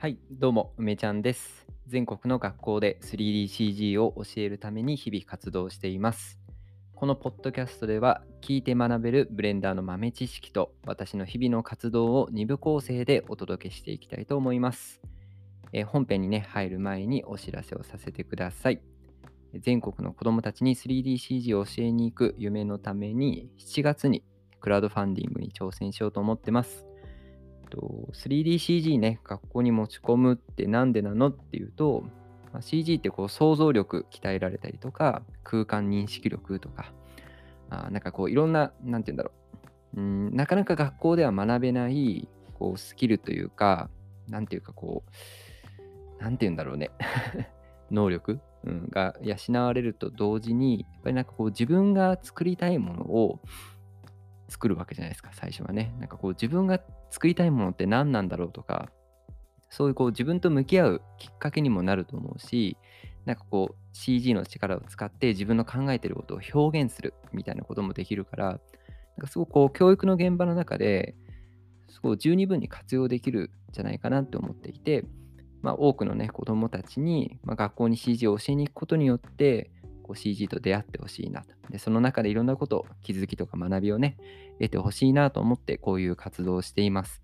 はい、どうも、梅ちゃんです。全国の学校で 3DCG を教えるために日々活動しています。このポッドキャストでは、聞いて学べるブレンダーの豆知識と私の日々の活動を2部構成でお届けしていきたいと思います。え本編にね、入る前にお知らせをさせてください。全国の子どもたちに 3DCG を教えに行く夢のために7月にクラウドファンディングに挑戦しようと思ってます。と 3DCG ね、学校に持ち込むってなんでなのっていうと、まあ CG ってこう想像力鍛えられたりとか、空間認識力とか、あなんかこういろんな、なんて言うんだろう、うんなかなか学校では学べないこうスキルというか、なんていうかこう、なんて言うんだろうね、能力、うん、が養われると同時に、やっぱりなんかこう自分が作りたいものを作るわけじゃないですか、最初はね。なんかこう自分が作りたいものって何なんだろうとか、そういうこう自分と向き合うきっかけにもなると思うし、なんかこう CG の力を使って自分の考えてることを表現するみたいなこともできるから、なんかすごくこう教育の現場の中で、すごい十二分に活用できるんじゃないかなって思っていて、まあ、多くのね、子供たちに、まあ、学校に CG を教えに行くことによって、こう CG と出会ってほしいなと。で、その中でいろんなことを、気づきとか学びをね、得てほしいなと思って、こういう活動をしています。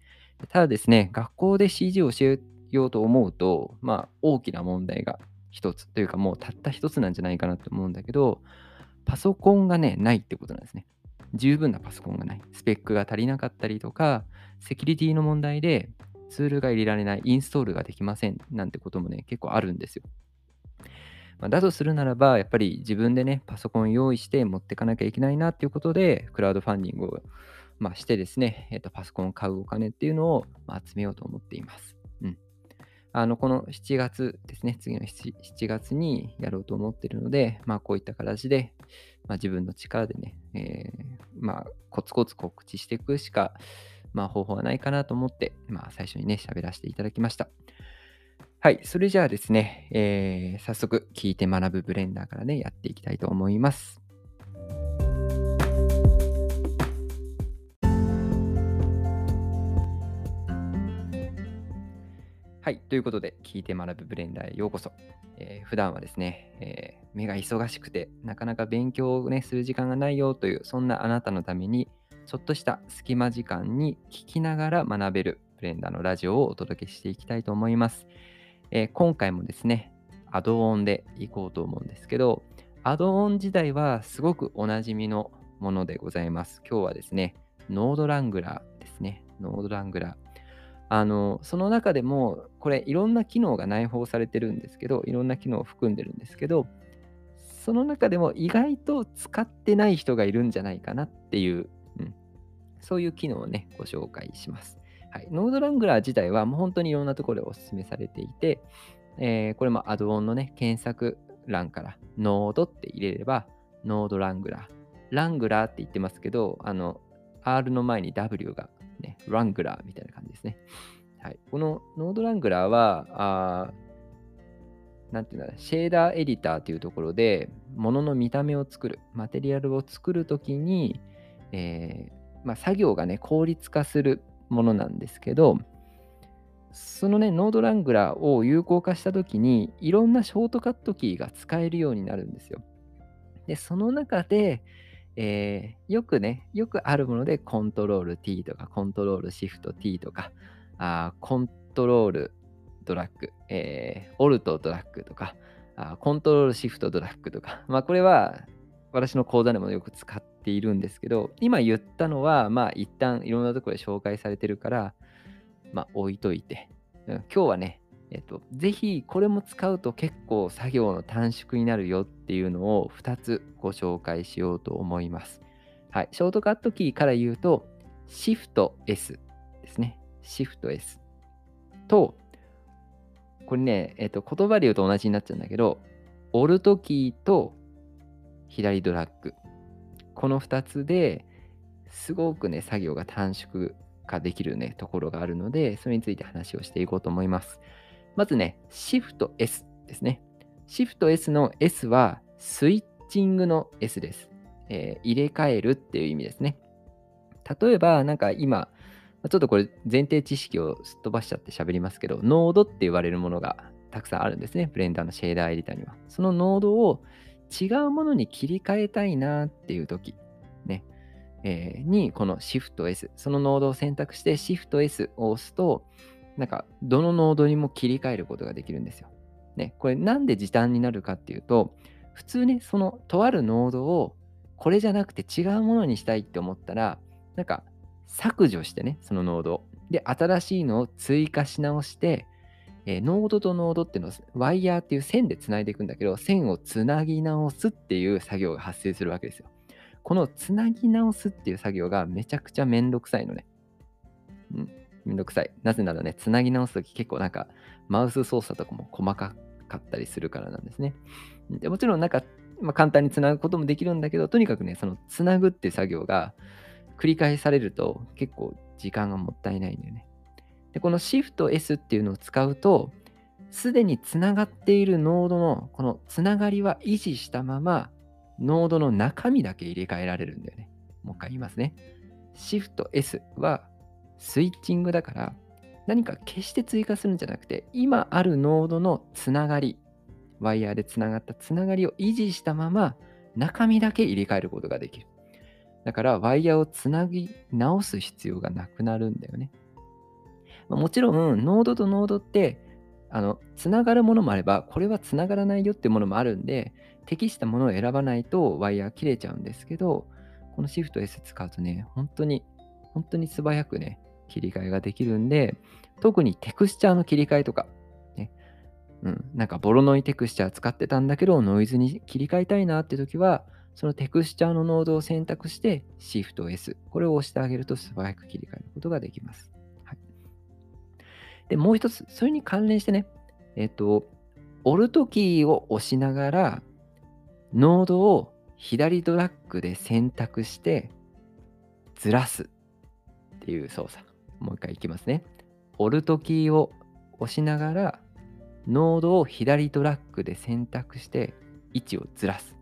ただですね、学校で CG を教えようと思うと、まあ、大きな問題が一つというか、もうたった一つなんじゃないかなと思うんだけど、パソコンがね、ないってことなんですね。十分なパソコンがない。スペックが足りなかったりとか、セキュリティの問題でツールが入れられない、インストールができませんなんてこともね、結構あるんですよ。まあだとするならば、やっぱり自分でね、パソコン用意して持ってかなきゃいけないなっていうことで、クラウドファンディングを、まあ、してですね、えっと、パソコンを買うお金っていうのを、まあ、集めようと思っています。あの、この7月ですね、次の 7, 7月にやろうと思ってるので、まあ、こういった形で、まあ、自分の力でね、えーまあ、コツコツ告知していくしか、まあ、方法はないかなと思って、まあ、最初にね、喋らせていただきました。はい、それじゃあですね、えー早速、聞いて学ぶブレンダーからね、やっていきたいと思います。はい、ということで、聞いて学ぶブレンダーへようこそ。えー普段はですね、えー目が忙しくて、なかなか勉強をね、する時間がないよという、そんなあなたのために、ちょっとした隙間時間に聞きながら学べるブレンダーのラジオをお届けしていきたいと思います。えー今回もですね、アドオンでいこうと思うんですけど、アドオン自体はすごくおなじみのものでございます。今日はですね、ノードラングラーですね。ノードラングラー。あの、その中でも、これいろんな機能が内包されてるんですけど、いろんな機能を含んでるんですけど、その中でも意外と使ってない人がいるんじゃないかなっていう、うん、そういう機能をね、ご紹介します。はい、ノードラングラー自体はもう本当にいろんなところでお勧めされていて、えーこれもアドオンのね、検索欄からノードって入れれば、ノードラングラー。ラングラーって言ってますけど、あの、R の前に W がね、ラングラーみたいな感じですね。はい、このノードラングラーは、あーなんていうんだ、シェーダーエディターというところで、物の見た目を作る、マテリアルを作るときに、えーまあ、作業がね、効率化するものなんですけど、そのね、ノードラングラーを有効化したときに、いろんなショートカットキーが使えるようになるんですよ。で、その中で、えーよくね、よくあるもので、コントロール T とか、コントロールシフト T とか、あコントロールドラッグ、えーオルトドラッグとか、あコントロールシフトドラッグとか、まあこれは私の講座でもよく使っているんですけど、今言ったのは、まあ一旦いろんなところで紹介されてるから、まあ置いといて、今日はね、えっと、ぜひこれも使うと結構作業の短縮になるよっていうのを2つご紹介しようと思います。はい、ショートカットキーから言うと、Shift S ですね。Shift S と、これね、えっと、言葉で言うと同じになっちゃうんだけど、Alt キーと左ドラッグ。この2つですごくね、作業が短縮化できるね、ところがあるので、それについて話をしていこうと思います。まずね、Shift S ですね。Shift S の S はスイッチングの S です。えー入れ替えるっていう意味ですね。例えば、なんか今、ちょっとこれ前提知識をすっ飛ばしちゃって喋りますけど、ノードって言われるものがたくさんあるんですね。ブレンダーのシェーダーエディターには。そのノードを違うものに切り替えたいなっていう時、ね、えー、にこの Shift S、そのノードを選択して Shift S を押すと、なんかどのノードにも切り替えることができるんですよ。ね、これなんで時短になるかっていうと、普通ね、そのとあるノードをこれじゃなくて違うものにしたいって思ったら、なんか削除してね、そのノードを。で、新しいのを追加し直して、えー、ノードとノードっていうのをワイヤーっていう線でつないでいくんだけど、線をつなぎ直すっていう作業が発生するわけですよ。このつなぎ直すっていう作業がめちゃくちゃめんどくさいのね。うん、めんどくさい。なぜならね、つなぎ直すとき結構なんかマウス操作とかも細かかったりするからなんですね。でもちろんなんか、まあ、簡単につなぐこともできるんだけど、とにかくね、そのつなぐっていう作業が繰り返されると結構時間がもったいないんだよね。で、この Shift S っていうのを使うと、すでにつながっているノードのこのつながりは維持したまま、ノードの中身だけ入れ替えられるんだよね。もう一回言いますね。Shift S はスイッチングだから、何か決して追加するんじゃなくて、今あるノードのつながり、ワイヤーでつながったつながりを維持したまま、中身だけ入れ替えることができる。だから、ワイヤーをつなぎ直す必要がなくなるんだよね。もちろん、ノードとノードって、あの、つながるものもあれば、これはつながらないよってものもあるんで、適したものを選ばないとワイヤー切れちゃうんですけど、この Shift S 使うとね、本当に、本当に素早くね、切り替えができるんで、特にテクスチャーの切り替えとか、ね、うん、なんかボロノイテクスチャー使ってたんだけど、ノイズに切り替えたいなって時は、そのテクスチャーのノードを選択して Shift S、これを押してあげると素早く切り替えることができます。で、もう一つ、それに関連してね、えっ、と、オルトキーを押しながら、ノードを左ドラッグで選択してずらすっていう操作。もう一回いきますね。オルトキーを押しながら、ノードを左ドラッグで選択して位置をずらす。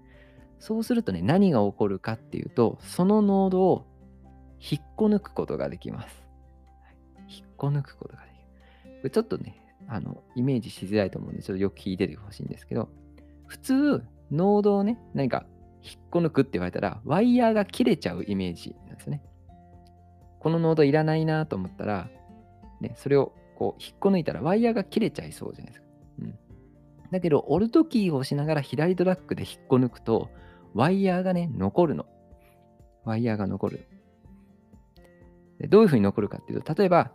そうするとね、何が起こるかっていうと、そのノードを引っこ抜くことができます。引っこ抜くことができる。これちょっとね、あの、イメージしづらいと思うんで、ちょっとよく聞いててほしいんですけど、普通、ノードをね、何か引っこ抜くって言われたら、ワイヤーが切れちゃうイメージなんですよね。このノードいらないなと思ったら、ね、それをこう引っこ抜いたらワイヤーが切れちゃいそうじゃないですか。うん、だけど、オルトキーを押しながら左ドラッグで引っこ抜くと、ワイヤーがね、残るの。ワイヤーが残る。どういうふうに残るかっていうと、例えば、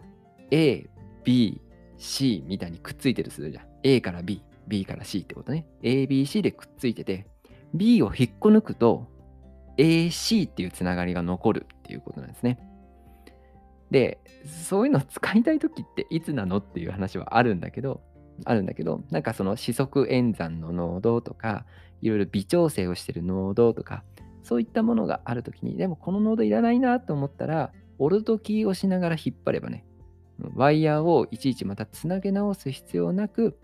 A、B、C みたいにくっついてるするじゃん。A から B、B から C ってことね。A、B、C でくっついてて、B を引っこ抜くと、AC っていうつながりが残るっていうことなんですね。で、そういうの使いたい時っていつなのっていう話はあるんだけど、あるんだけど、なんかその四則演算のノードとか、いろいろ微調整をしてるノードとか、そういったものがあるときに、でもこのノードいらないなと思ったら、オルトキーをしながら引っ張ればね、ワイヤーをいちいちまたつなげ直す必要なく、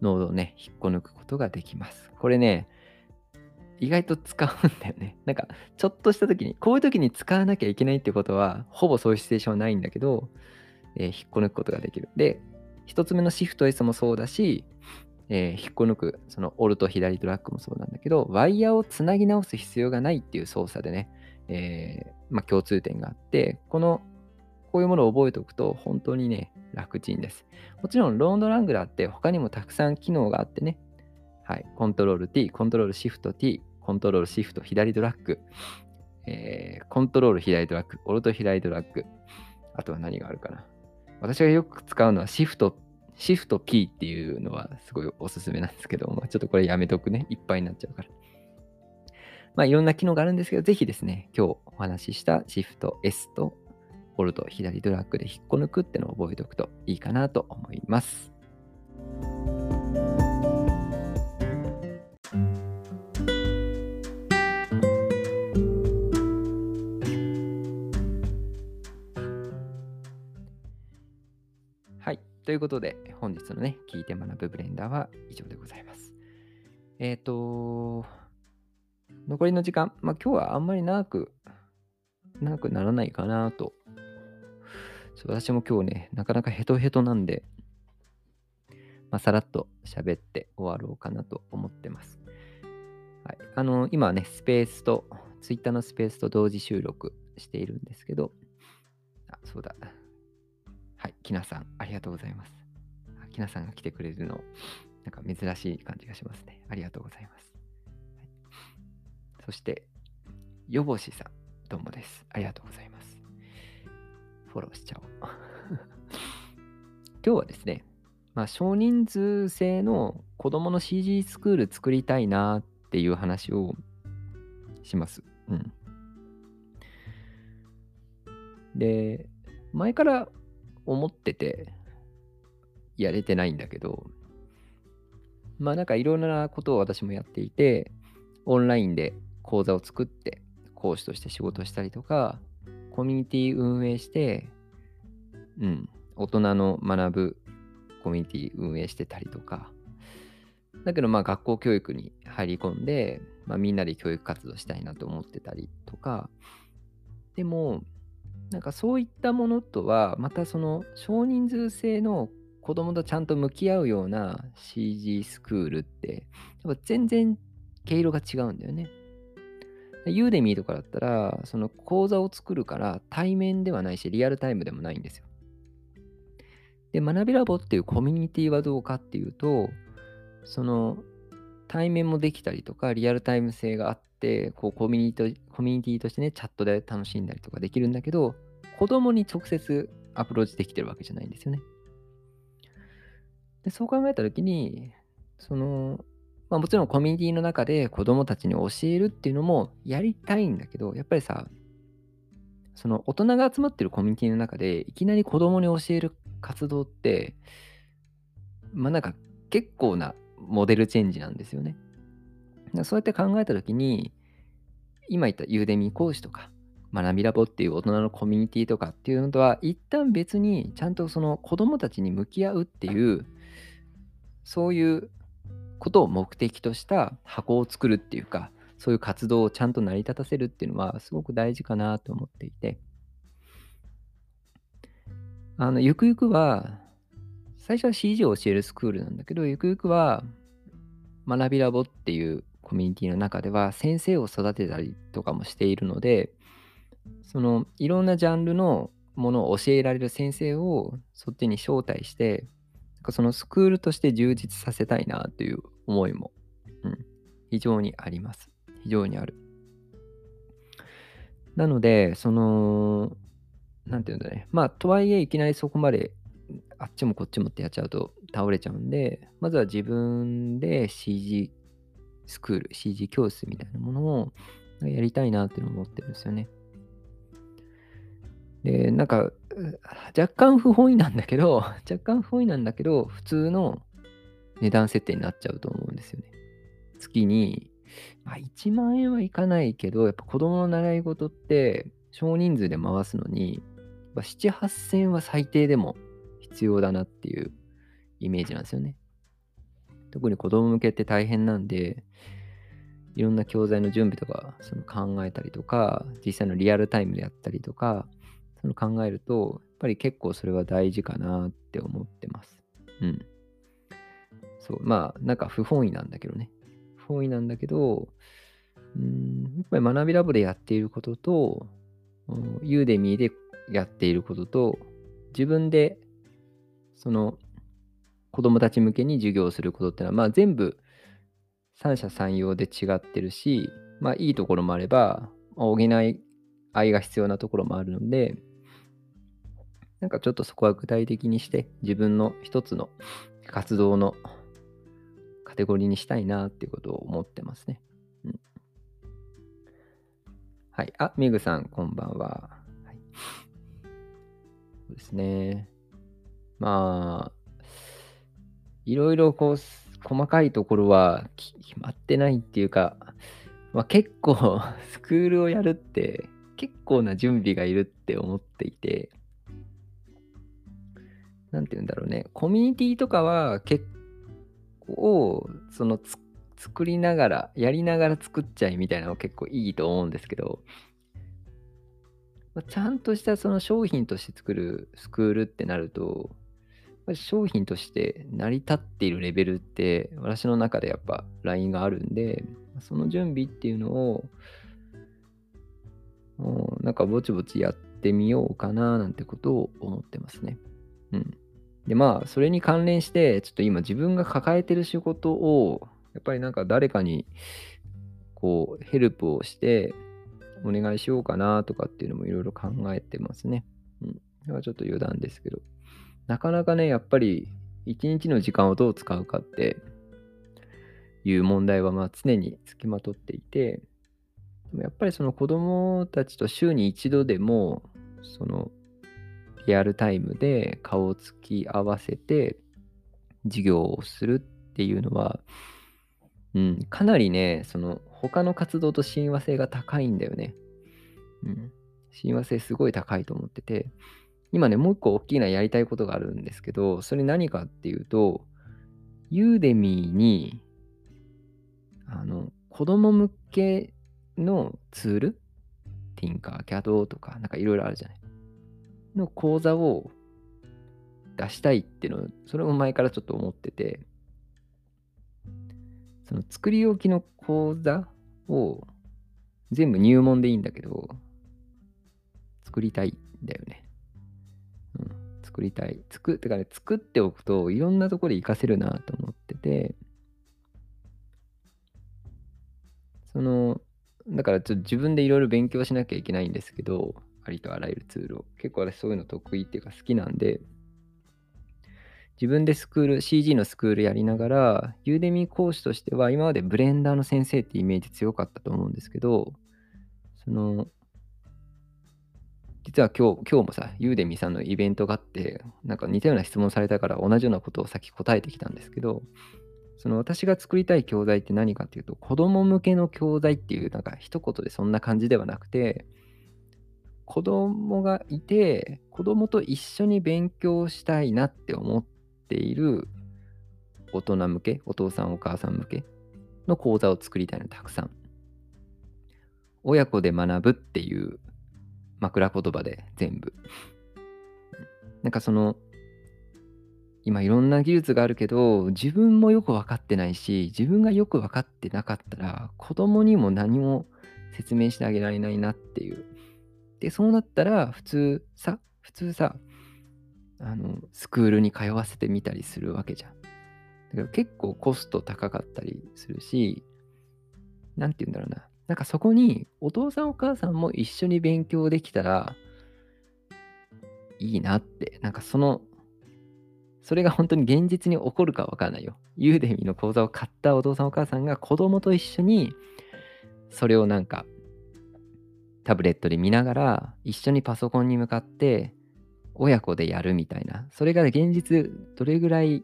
ノードをね、引っこ抜くことができます。これね、意外と使うんだよね。なんか、ちょっとした時に、こういう時に使わなきゃいけないってことは、ほぼそういうシチュエーションはないんだけど、えー、引っこ抜くことができる。で、一つ目のシフト S もそうだし、えー、引っこ抜く、そのオルト左トラックもそうなんだけど、ワイヤーをつなぎ直す必要がないっていう操作でね、えー、まあ、共通点があって、この、こういうものを覚えておくと、本当にね、楽ちんです。もちろん、ロードラングラーって他にもたくさん機能があってね、はい、コントロール T、コントロールシフト T、コントロールシフト左ドラッグ、えー、コントロール左ドラッグ、オルト左ドラッグ、あとは何があるかな。私がよく使うのはシフト、シフト P っていうのはすごいおすすめなんですけども、ちょっとこれやめとくね。いっぱいになっちゃうから。まあいろんな機能があるんですけど、ぜひですね、今日お話ししたシフト S とオルト左ドラッグで引っこ抜くってのを覚えておくといいかなと思います。はいということで、本日のね、聞いて学ぶブレンダーは以上でございます。えっ、ー、と、残りの時間、まあ今日はあんまり長く、長くならないかなと私も今日ね、なかなかヘトヘトなんで、まあ、さらっと喋って終わろうかなと思ってます。はい、あの今ね、スペースと、ツイッターのスペースと同時収録しているんですけど、あ、そうだ。はい、きなさん、ありがとうございます。きなさんが来てくれるの、なんか珍しい感じがしますね。ありがとうございます。はい、そして、よぼしさん、どうもです。ありがとうございます。フォローしちゃおう。今日はですね、まあ、少人数制の子供の CG スクール作りたいなっていう話をします。うん。で、前から思ってて、やれてないんだけど、まあなんかいろんなことを私もやっていて、オンラインで講座を作って講師として仕事したりとか、コミュニティ運営して、うん、大人の学ぶコミュニティ運営してたりとか、だけどまあ学校教育に入り込んで、まあ、みんなで教育活動したいなと思ってたりとか、でも、なんかそういったものとは、またその少人数制の子供とちゃんと向き合うような CG スクールって、やっぱ全然毛色が違うんだよね。ユーデミーとかだったら、その講座を作るから対面ではないし、リアルタイムでもないんですよ。で、学びラボっていうコミュニティはどうかっていうと、その対面もできたりとか、リアルタイム性があって、こうコミュニティコミュニティとしてね、チャットで楽しんだりとかできるんだけど、子供に直接アプローチできてるわけじゃないんですよね。でそう考えたときに、その、まあ、もちろんコミュニティの中で子供たちに教えるっていうのもやりたいんだけど、やっぱりさ、その大人が集まってるコミュニティの中でいきなり子供に教える活動って、まあなんか結構なモデルチェンジなんですよね。そうやって考えたときに、今言ったユーデミ講師とか、学びラボっていう大人のコミュニティとかっていうのとは、一旦別にちゃんとその子供たちに向き合うっていう、そういうことを目的とした箱を作るっていうか、そういう活動をちゃんと成り立たせるっていうのはすごく大事かなと思っていて、あの、ゆくゆくは、最初は CG を教えるスクールなんだけど、ゆくゆくは、学びラボっていうコミュニティの中では、先生を育てたりとかもしているので、その、いろんなジャンルのものを教えられる先生をそっちに招待して、そのスクールとして充実させたいなという思いも、うん、非常にあります。非常にある。なので、その、なんていうんだね。まあ、とはいえ、いきなりそこまで、あっちもこっちもってやっちゃうと倒れちゃうんで、まずは自分で CG スクール、CG 教室みたいなものをやりたいなっていうのを思ってるんですよね。で、なんか、若干不本意なんだけど、若干不本意なんだけど、普通の値段設定になっちゃうと思うんですよね。月に、まあ、1万円はいかないけど、やっぱ子供の習い事って少人数で回すのに、7、8000は最低でも必要だなっていうイメージなんですよね。特に子供向けって大変なんで、いろんな教材の準備とかその考えたりとか、実際のリアルタイムでやったりとか、その考えると、やっぱり結構それは大事かなって思ってます。うん。そう、まあ、なんか不本意なんだけどね。不本意なんだけど、うん、やっぱり学びラボでやっていることと、ユーデミーでやっていることと、自分でその子供たち向けに授業をすることってのは、まあ全部三者三様で違ってるし、まあいいところもあれば、補い合いが必要なところもあるので、なんかちょっとそこは具体的にして自分の一つの活動のカテゴリーにしたいなっていうことを思ってますね。うん、はい。あ、メグさん、こんばんは。そうですね。まあ、いろいろこう、細かいところは決まってないっていうか、まあ、結構スクールをやるって結構な準備がいるって思っていて、なんて言うんだろうね、コミュニティとかは結構、その作りながら、やりながら作っちゃいみたいなのが結構いいと思うんですけど、まあ、ちゃんとしたその商品として作るスクールってなると、商品として成り立っているレベルって私の中でやっぱラインがあるんで、その準備っていうのをもう、なんかぼちぼちやってみようかななんてことを思ってますね。うん。で、まあ、それに関連して、ちょっと今自分が抱えてる仕事を、やっぱりなんか誰かに、こう、ヘルプをして、お願いしようかなとかっていうのもいろいろ考えてますね。うん。これはちょっと余談ですけど。なかなかね、やっぱり一日の時間をどう使うかっていう問題はまあ常につきまとっていて、やっぱりその子供たちと週に一度でも、そのリアルタイムで顔を突き合わせて授業をするっていうのは、うん、かなりね、その他の活動と親和性が高いんだよね。うん。親和性すごい高いと思ってて、今ね、もう一個大きなやりたいことがあるんですけど、それ何かっていうと、ユーデミーに、あの、子供向けのツール、ティンカー、キャドとか、なんかいろいろあるじゃない。の講座を出したいっていうのを、それも前からちょっと思ってて、その作り置きの講座を全部入門でいいんだけど、作りたいんだよね。うん、作りたい。作ってかね、作っておくといろんなところで活かせるなと思ってて、その、だからちょっと自分でいろいろ勉強しなきゃいけないんですけど、ありとあらゆるツールを。結構私そういうの得意っていうか好きなんで、自分でスクール、CG のスクールやりながら、ユーデミー講師としては、今までブレンダーの先生ってイメージ強かったと思うんですけど、その、実は今日、今日もさ、ユーデミーさんのイベントがあって、なんか似たような質問されたから同じようなことをさっき答えてきたんですけど、その私が作りたい教材って何かっていうと、子供向けの教材っていう、なんか一言でそんな感じではなくて、子供がいて、子供と一緒に勉強したいなって思っている大人向け、お父さんお母さん向けの講座を作りたいのたくさん。親子で学ぶっていう枕言葉で全部。なんかその、今いろんな技術があるけど、自分もよく分かってないし、自分がよく分かってなかったら、子供にも何も説明してあげられないなっていう。で、そうなったら、普通さ、普通さ、あの、スクールに通わせてみたりするわけじゃん。だから結構コスト高かったりするし、なんて言うんだろうな。なんかそこにお父さんお母さんも一緒に勉強できたらいいなって、なんかその、それが本当に現実に起こるかわからないよ。ユーデミの講座を買ったお父さんお母さんが子供と一緒にそれをなんかタブレットで見ながら一緒にパソコンに向かって親子でやるみたいな。それが現実どれぐらい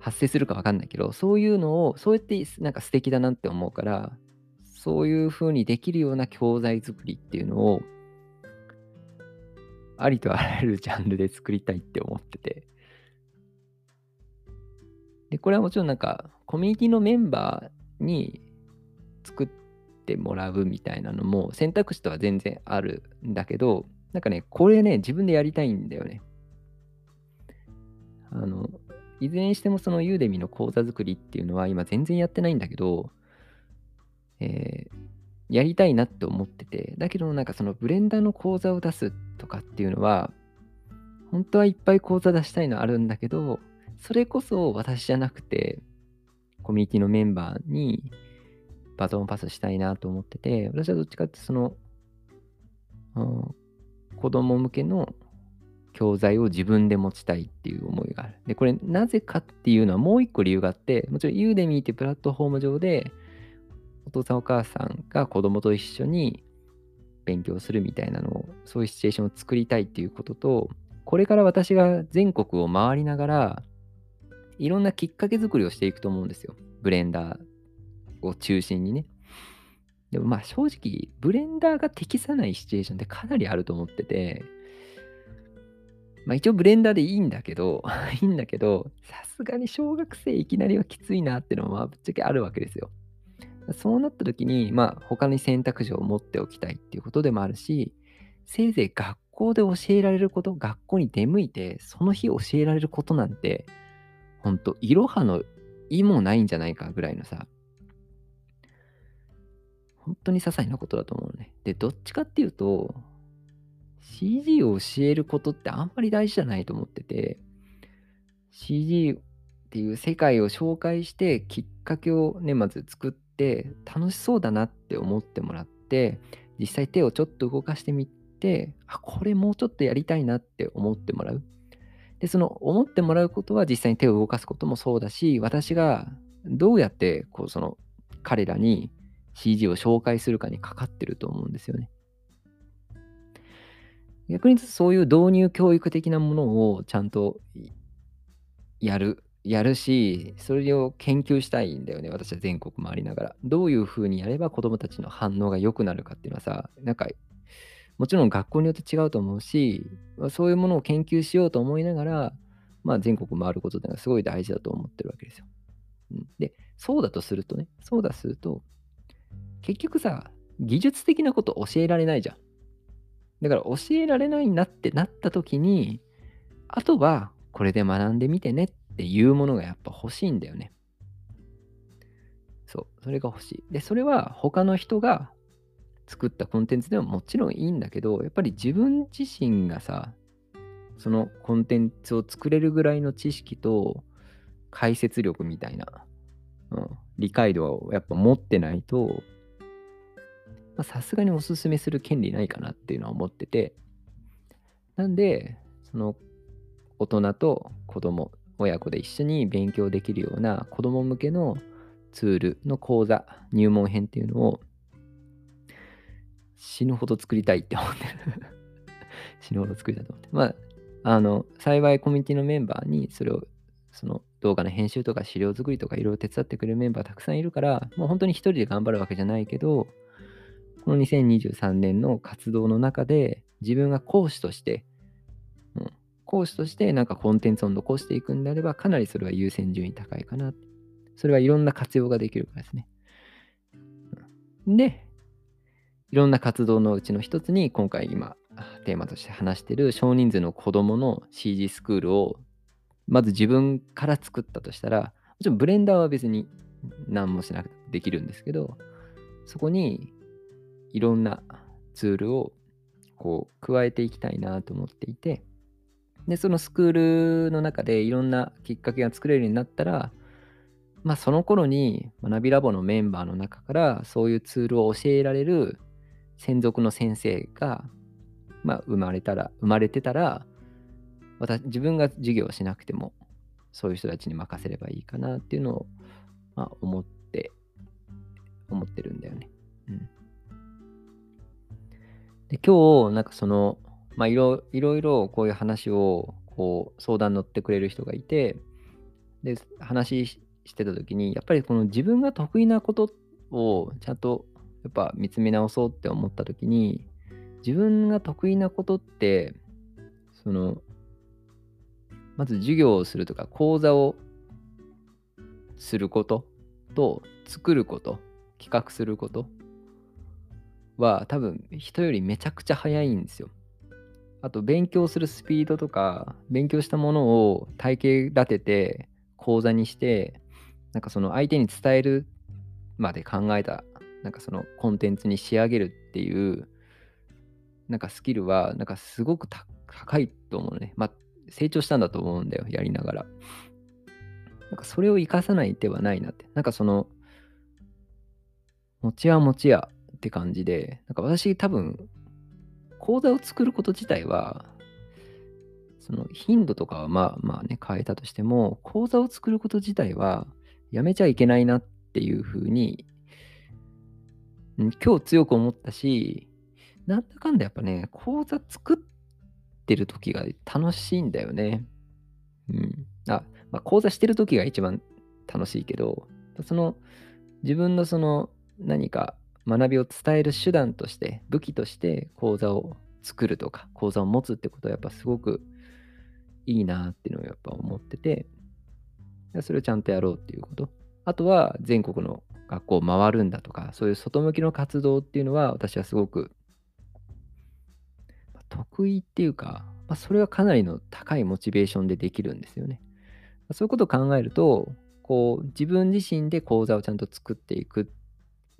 発生するか分かんないけどそういうのをそうやってなんか素敵だなって思うからそういう風にできるような教材作りっていうのをありとあらゆるジャンルで作りたいって思ってて。でこれはもちろんなんかコミュニティのメンバーに作ってもらうみたいなのも選択肢とは全然あるんだけど、なんかね、これね、自分でやりたいんだよね。あの、いずれにしてもそのユーデミの講座作りっていうのは今全然やってないんだけど、えー、やりたいなって思ってて、だけどなんかそのブレンダーの講座を出すとかっていうのは、本当はいっぱい講座出したいのあるんだけど、それこそ私じゃなくて、コミュニティのメンバーにバトンパスしたいなと思ってて、私はどっちかってその、うん、子供向けの教材を自分で持ちたいっていう思いがある。で、これなぜかっていうのはもう一個理由があって、もちろんユーデミーってプラットフォーム上で、お父さんお母さんが子供と一緒に勉強するみたいなのを、そういうシチュエーションを作りたいっていうことと、これから私が全国を回りながら、いろんなきっかけ作りをしていくと思うんですよ。ブレンダーを中心にね。でもまあ正直、ブレンダーが適さないシチュエーションってかなりあると思ってて、まあ一応ブレンダーでいいんだけど、いいんだけど、さすがに小学生いきなりはきついなっていうのはぶっちゃけあるわけですよ。そうなった時に、まあ他に選択肢を持っておきたいっていうことでもあるし、せいぜい学校で教えられること、学校に出向いて、その日教えられることなんて、ほんと、いろはの意もないんじゃないかぐらいのさ、本当に些細なことだと思うね。で、どっちかっていうと、CG を教えることってあんまり大事じゃないと思ってて、CG っていう世界を紹介して、きっかけをね、まず作って、楽しそうだなって思ってもらって、実際手をちょっと動かしてみて、あ、これもうちょっとやりたいなって思ってもらう。で、その思ってもらうことは実際に手を動かすこともそうだし、私がどうやってこうその彼らに CG を紹介するかにかかってると思うんですよね。逆にそういう導入教育的なものをちゃんとやる、やるし、それを研究したいんだよね、私は全国回りながら。どういうふうにやれば子どもたちの反応が良くなるかっていうのはさ、なんか、もちろん学校によって違うと思うし、そういうものを研究しようと思いながら、まあ、全国回ることっていうのはすごい大事だと思ってるわけですよ。で、そうだとするとね、そうだとすると、結局さ、技術的なこと教えられないじゃん。だから教えられないなってなった時に、あとはこれで学んでみてねっていうものがやっぱ欲しいんだよね。そう、それが欲しい。で、それは他の人が作ったコンテンツでももちろんいいんだけど、やっぱり自分自身がさ、そのコンテンツを作れるぐらいの知識と解説力みたいな、うん、理解度をやっぱ持ってないと、まさすがにおすすめする権利ないかなっていうのは思ってて、なんで、その大人と子供、親子で一緒に勉強できるような子供向けのツールの講座、入門編っていうのを死ぬほど作りたいって思ってる 死ぬほど作りたいと思って。まあ、あの、幸いコミュニティのメンバーにそれを、その動画の編集とか資料作りとかいろいろ手伝ってくれるメンバーたくさんいるから、もう本当に一人で頑張るわけじゃないけど、この2023年の活動の中で自分が講師として、うん、講師としてなんかコンテンツを残していくんであればかなりそれは優先順位高いかな。それはいろんな活用ができるからですね。で、いろんな活動のうちの一つに今回今テーマとして話している少人数の子供の CG スクールをまず自分から作ったとしたら、もちろんブレンダーは別に何もしなくてできるんですけど、そこにいろんなツールをこう加えていきたいなと思っていてでそのスクールの中でいろんなきっかけが作れるようになったらまあその頃に学びラボのメンバーの中からそういうツールを教えられる専属の先生が、まあ、生まれたら生まれてたら私自分が授業をしなくてもそういう人たちに任せればいいかなっていうのを、まあ、思って思ってるんだよね。うんで、今日、なんかその、まあいろいろこういう話をこう相談乗ってくれる人がいて、で、話してた時に、やっぱりこの自分が得意なことをちゃんとやっぱ見つめ直そうって思った時に、自分が得意なことって、その、まず授業をするとか講座をすることと作ること、企画することは多分人よりめちゃくちゃ早いんですよ。あと勉強するスピードとか勉強したものを体系立てて講座にしてなんかその相手に伝えるまで考えたなんかそのコンテンツに仕上げるっていうなんかスキルはなんかすごく高いと思うね。まあ成長したんだと思うんだよやりながら。なんかそれを生かさない手はないなって。なんかその持ち屋持ち屋って感じで、なんか私多分、講座を作ること自体は、その頻度とかはまあまあね、変えたとしても、講座を作ること自体はやめちゃいけないなっていうふうに、今日強く思ったし、なんだかんだやっぱね、講座作ってる時が楽しいんだよね。うん。あ、まあ、講座してる時が一番楽しいけど、その自分のその何か学びを伝える手段として、武器として講座を作るとか、講座を持つってことはやっぱすごくいいなっていうのをやっぱ思ってて、それをちゃんとやろうっていうこと。あとは全国の学校を回るんだとか、そういう外向きの活動っていうのは私はすごく得意っていうか、まあ、それはかなりの高いモチベーションでできるんですよね。そういうことを考えると、こう自分自身で講座をちゃんと作っていくっ。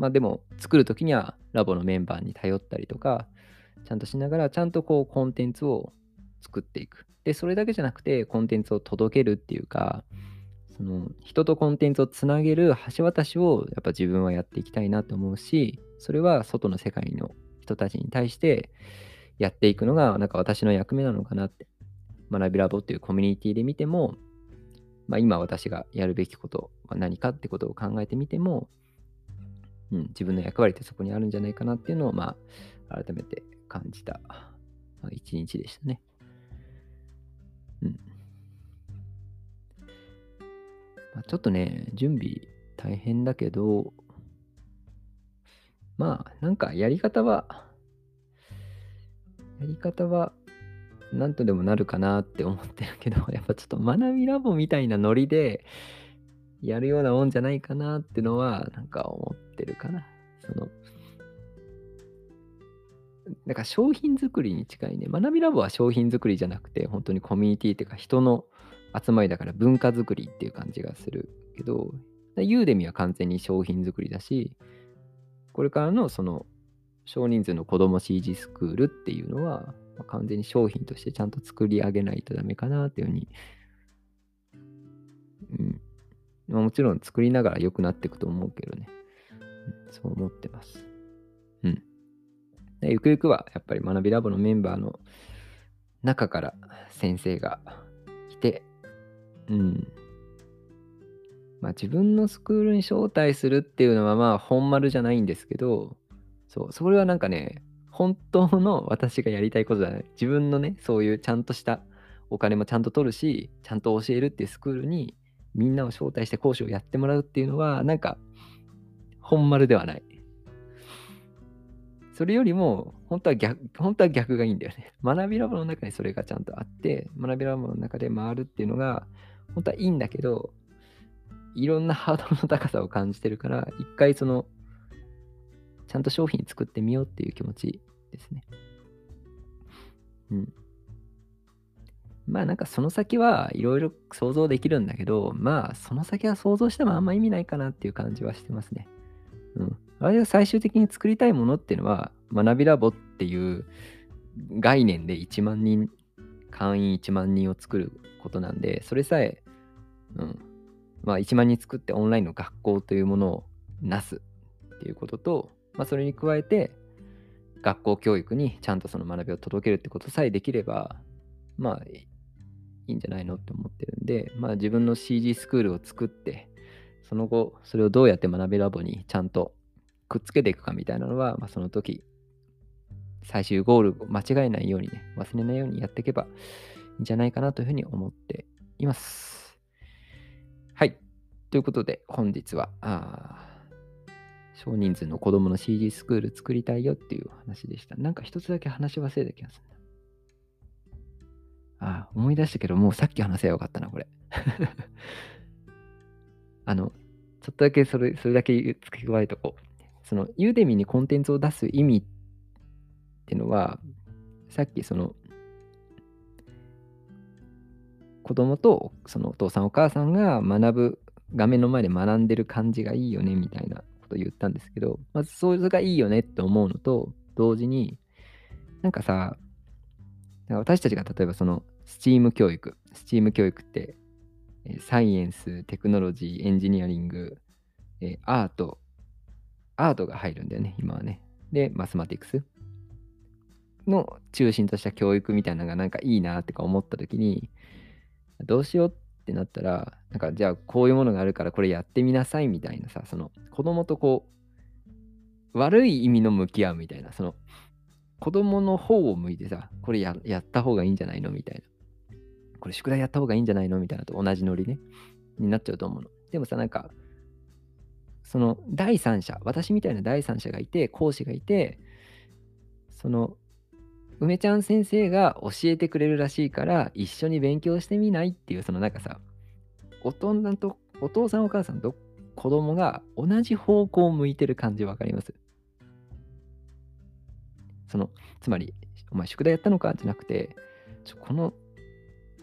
まあでも作るときにはラボのメンバーに頼ったりとか、ちゃんとしながらちゃんとこうコンテンツを作っていく。で、それだけじゃなくてコンテンツを届けるっていうか、その人とコンテンツをつなげる橋渡しをやっぱ自分はやっていきたいなと思うし、それは外の世界の人たちに対してやっていくのがなんか私の役目なのかなって。学びラボっていうコミュニティで見ても、まあ、今私がやるべきことは何かってことを考えてみても、うん、自分の役割ってそこにあるんじゃないかなっていうのを、まあ、改めて感じた、一日でしたね。うん。まあ、ちょっとね、準備大変だけど、まあ、なんかやり方は、やり方はなんとでもなるかなって思ってるけど、やっぱちょっと学びラボみたいなノリでやるようなもんじゃないかなってのは、なんか思ってるかな。その、なんか商品作りに近いね。学びラボは商品作りじゃなくて、本当にコミュニティっていうか人の集まりだから文化作りっていう感じがするけど、ユーデミは完全に商品作りだし、これからのその少人数の子供 CG スクールっていうのは、ま、完全に商品としてちゃんと作り上げないとダメかなっていうふうに、うん、もちろん作りながら良くなっていくと思うけどね、そう思ってます。うん。でゆくゆくはやっぱり学びラボのメンバーの中から先生が来て、うん。まあ自分のスクールに招待するっていうのはまあ本丸じゃないんですけど、そう、それはなんかね、本当の私がやりたいことじゃない。自分のね、そういうちゃんとしたお金もちゃんと取るし、ちゃんと教えるっていうスクールにみんなを招待して講師をやってもらうっていうのは、なんか、本丸ではない。それよりも、本当は逆、本当は逆がいいんだよね。学びラボの中にそれがちゃんとあって、学びラボの中で回るっていうのが、本当はいいんだけど、いろんなハードルの高さを感じてるから、一回その、ちゃんと商品作ってみようっていう気持ちですね。うん。まあなんかその先はいろいろ想像できるんだけど、まあその先は想像してもあんま意味ないかなっていう感じはしてますね。うん。あれが最終的に作りたいものっていうのは、学びラボっていう概念で1万人、会員1万人を作ることなんで、それさえ、うん。まあ1万人作ってオンラインの学校というものをなすっていうことと、まあそれに加えて、学校教育にちゃんとその学びを届けるってことさえできれば、まあ、いいんじゃないのって思ってるんで、まあ自分の CG スクールを作って、その後、それをどうやって学びラボにちゃんとくっつけていくかみたいなのは、まあ、その時、最終ゴールを間違えないようにね、忘れないようにやっていけばいいんじゃないかなというふうに思っています。はい。ということで、本日は、あ少人数の子供の CG スクール作りたいよっていう話でした。なんか一つだけ話し忘れた気がする。あ、思い出したけど、もうさっき話せばよかったな、これ。あの、ちょっとだけそれ、それだけ付け加えとこう。その、ユーデミにコンテンツを出す意味ってのは、さっきその、子供とそのお父さんお母さんが学ぶ画面の前で学んでる感じがいいよねみたいなこと言ったんですけど、まずそれがいいよねって思うのと、同時に、なんかさ、私たちが例えばその STEAM 教育、STEAM 教育って、サイエンス、テクノロジー、エンジニアリング、アート、アートが入るんだよね、今はね。で、マスマティクスの中心とした教育みたいなのがなんかいいなってか思った時に、どうしようってなったら、なんかじゃあこういうものがあるからこれやってみなさいみたいなさ、その子供とこう、悪い意味の向き合うみたいな、その子供の方を向いてさ、これややった方がいいんじゃないのみたいな。これ宿題やった方がいいんじゃないの？みたいなと同じノリね、になっちゃうと思うの。でもさ、なんか、その第三者、私みたいな第三者がいて、講師がいて、その梅ちゃん先生が教えてくれるらしいから一緒に勉強してみないっていうそのなんかさ大人とお父さんお母さんと子供が同じ方向を向いてる感じわかります？その、つまり、お前宿題やったのか？じゃなくて、ちょこの、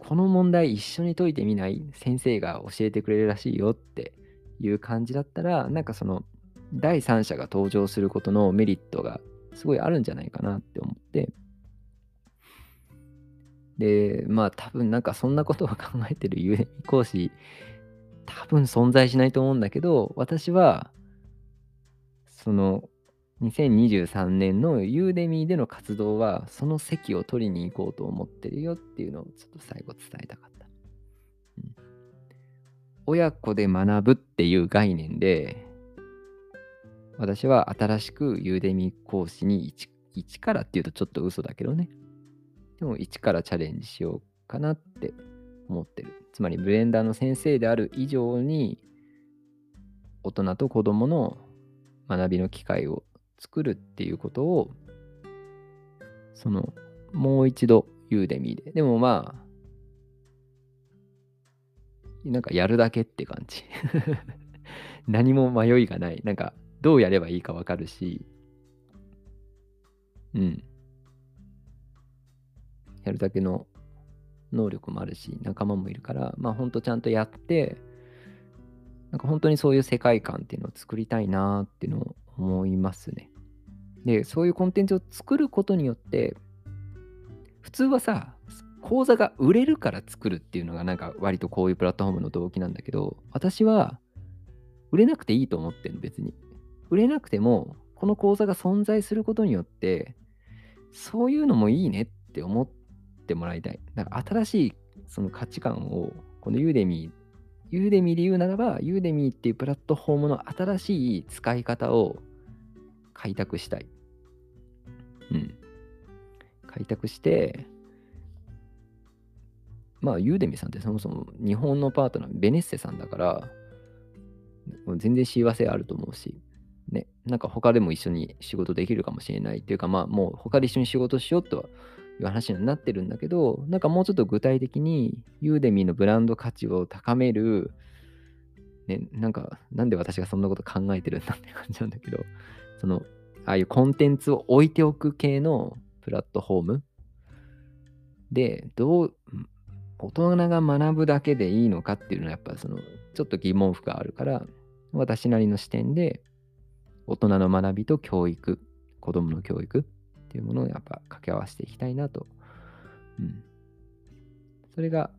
この問題一緒に解いてみない？先生が教えてくれるらしいよっていう感じだったら、なんかその、第三者が登場することのメリットがすごいあるんじゃないかなって思って、で、まあ多分なんかそんなことを考えてる u 講師、多分存在しないと思うんだけど、私は、その2023年のユーデミーでの活動は、その席を取りに行こうと思ってるよっていうのをちょっと最後伝えたかった。うん、親子で学ぶっていう概念で、私は新しくユーデミー講師に一からっていうとちょっと嘘だけどね。でも一からチャレンジしようかなって思ってる。つまりブレンダーの先生である以上に大人と子供の学びの機会を作るっていうことをそのもう一度ユーデミーで。でもまあなんかやるだけって感じ。何も迷いがない。なんかどうやればいいかわかるし、うん。やるだけの能力もあるし、仲間もいるから、まあ本当ちゃんとやって、なんか本当にそういう世界観っていうのを作りたいなーっていうのを思いますね。で、そういうコンテンツを作ることによって、普通はさ、講座が売れるから作るっていうのがなんか割とこういうプラットフォームの動機なんだけど、私は売れなくていいと思ってる別に。売れなくても、この講座が存在することによって、そういうのもいいねって思ってもらいたい。だから新しいその価値観を、この Udemy、Udemy で言うならば、 Udemy っていうプラットフォームの新しい使い方を開拓したい。うん。開拓して、まあ、 Udemy さんってそもそも日本のパートナー、ベネッセさんだから、全然幸せあると思うし、ね、なんか他でも一緒に仕事できるかもしれないっていうか、まあもう他で一緒に仕事しようという話になってるんだけど、なんかもうちょっと具体的にユーデミーのブランド価値を高める、ね、なんかなんで私がそんなこと考えてるんだって感じなんだけど、その、ああいうコンテンツを置いておく系のプラットフォームで、どう、大人が学ぶだけでいいのかっていうのはやっぱそのちょっと疑問符があるから私なりの視点で大人の学びと教育、子供の教育っていうものをやっぱ掛け合わせていきたいなと。うん。それが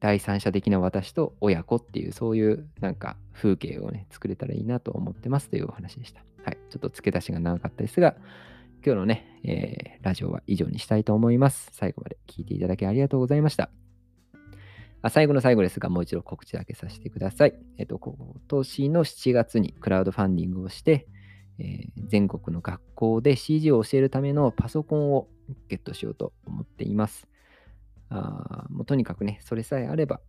第三者的な私と親子っていうそういうなんか風景をね作れたらいいなと思ってますというお話でした。はい。ちょっと付け出しが長かったですが、今日のね、えー、ラジオは以上にしたいと思います。最後まで聞いていただきありがとうございました。あ最後の最後ですが、もう一度告知だけさせてください。えっと、今年の7月にクラウドファンディングをして、えー、全国の学校で CG を教えるためのパソコンをゲットしようと思っています。あもうとにかくね、それさえあれば、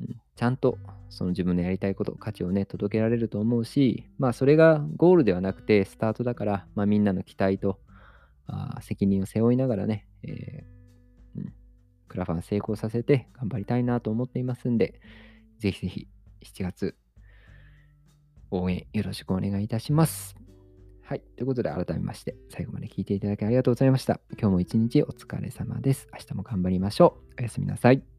うん、ちゃんとその自分のやりたいこと、価値をね、届けられると思うし、まあそれがゴールではなくてスタートだから、まあみんなの期待とあ責任を背負いながらね、えークラファン成功させて頑張りたいなと思っていますんで、ぜひぜひ7月応援よろしくお願いいたします。はい。ということで、改めまして、最後まで聞いていただきありがとうございました。今日も一日お疲れ様です。明日も頑張りましょう。おやすみなさい。